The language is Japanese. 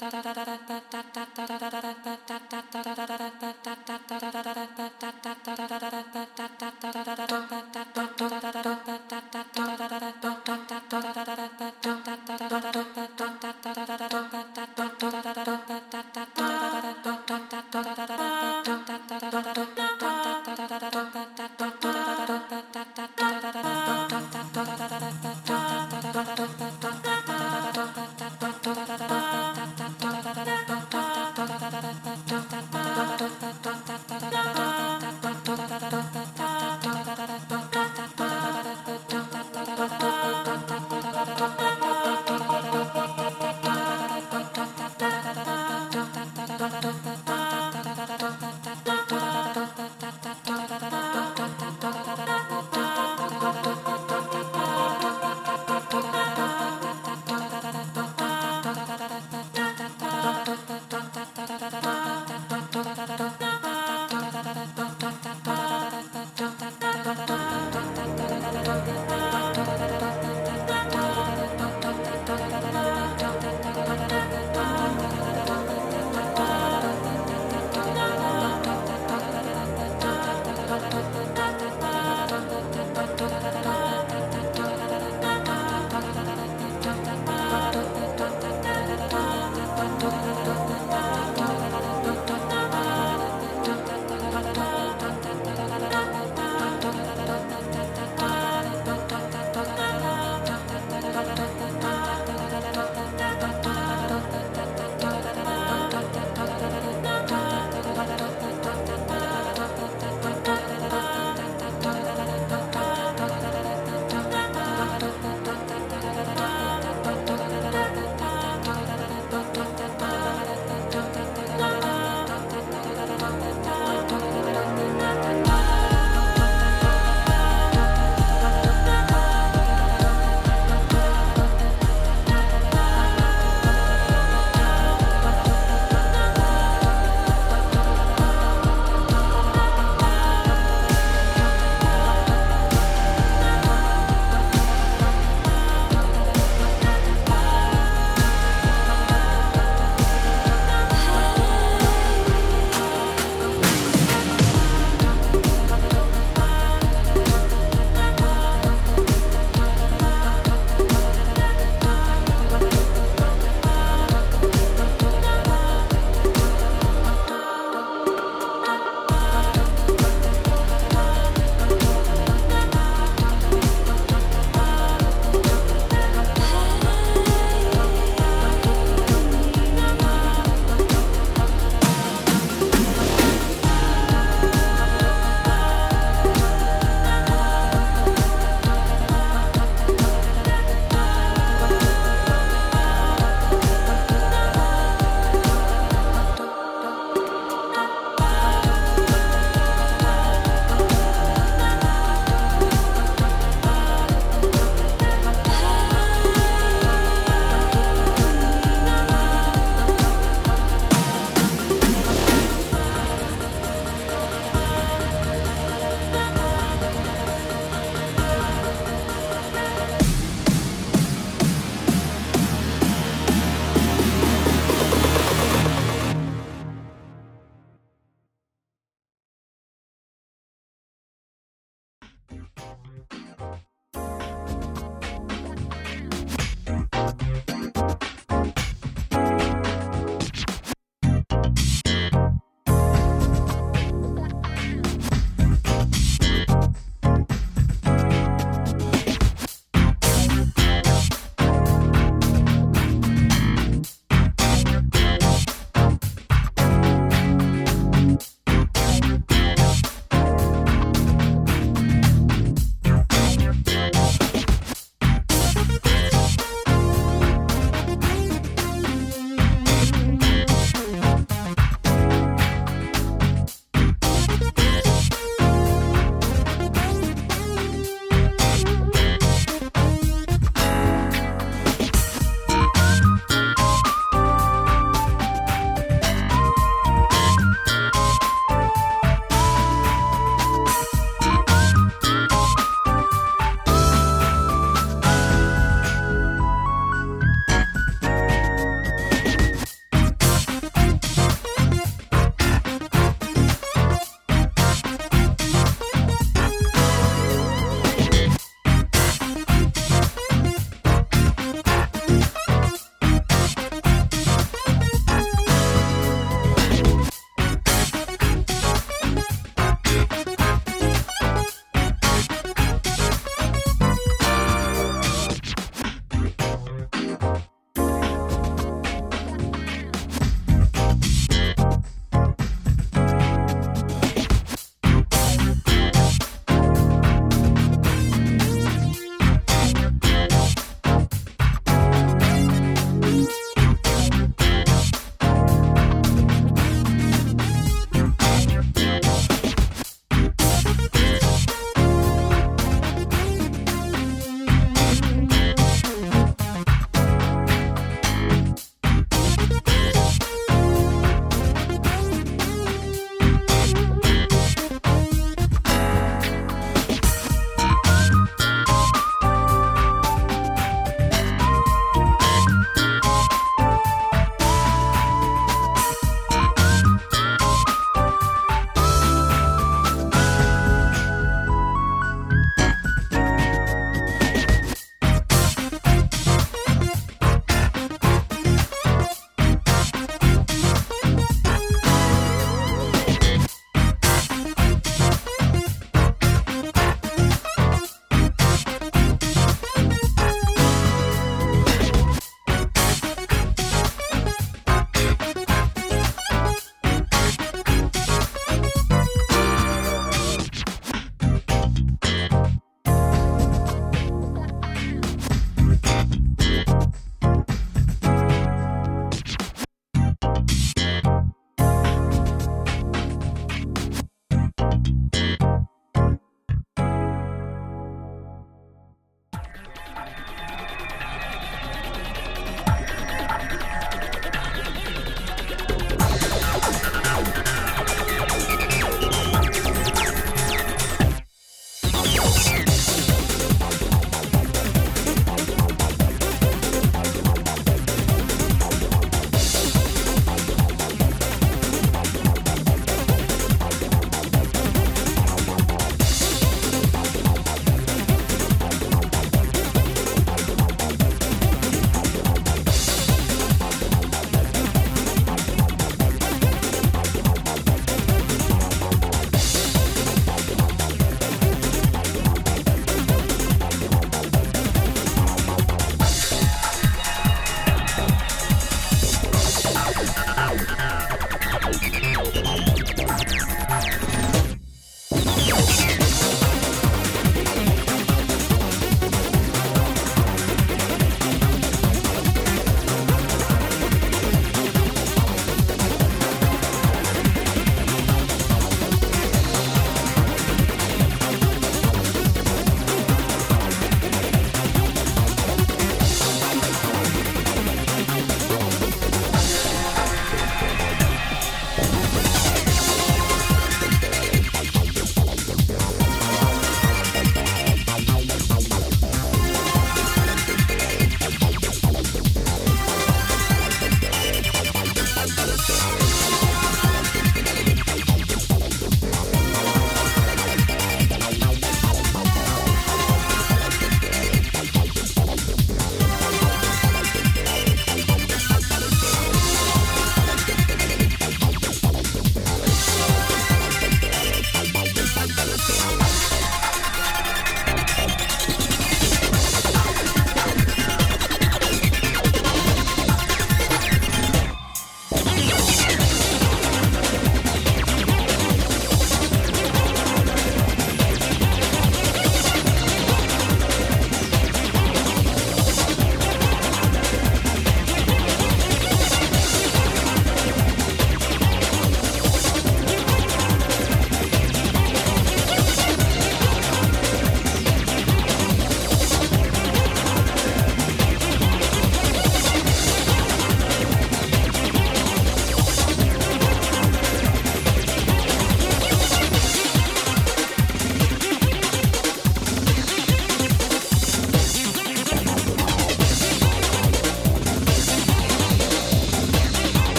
da da da da da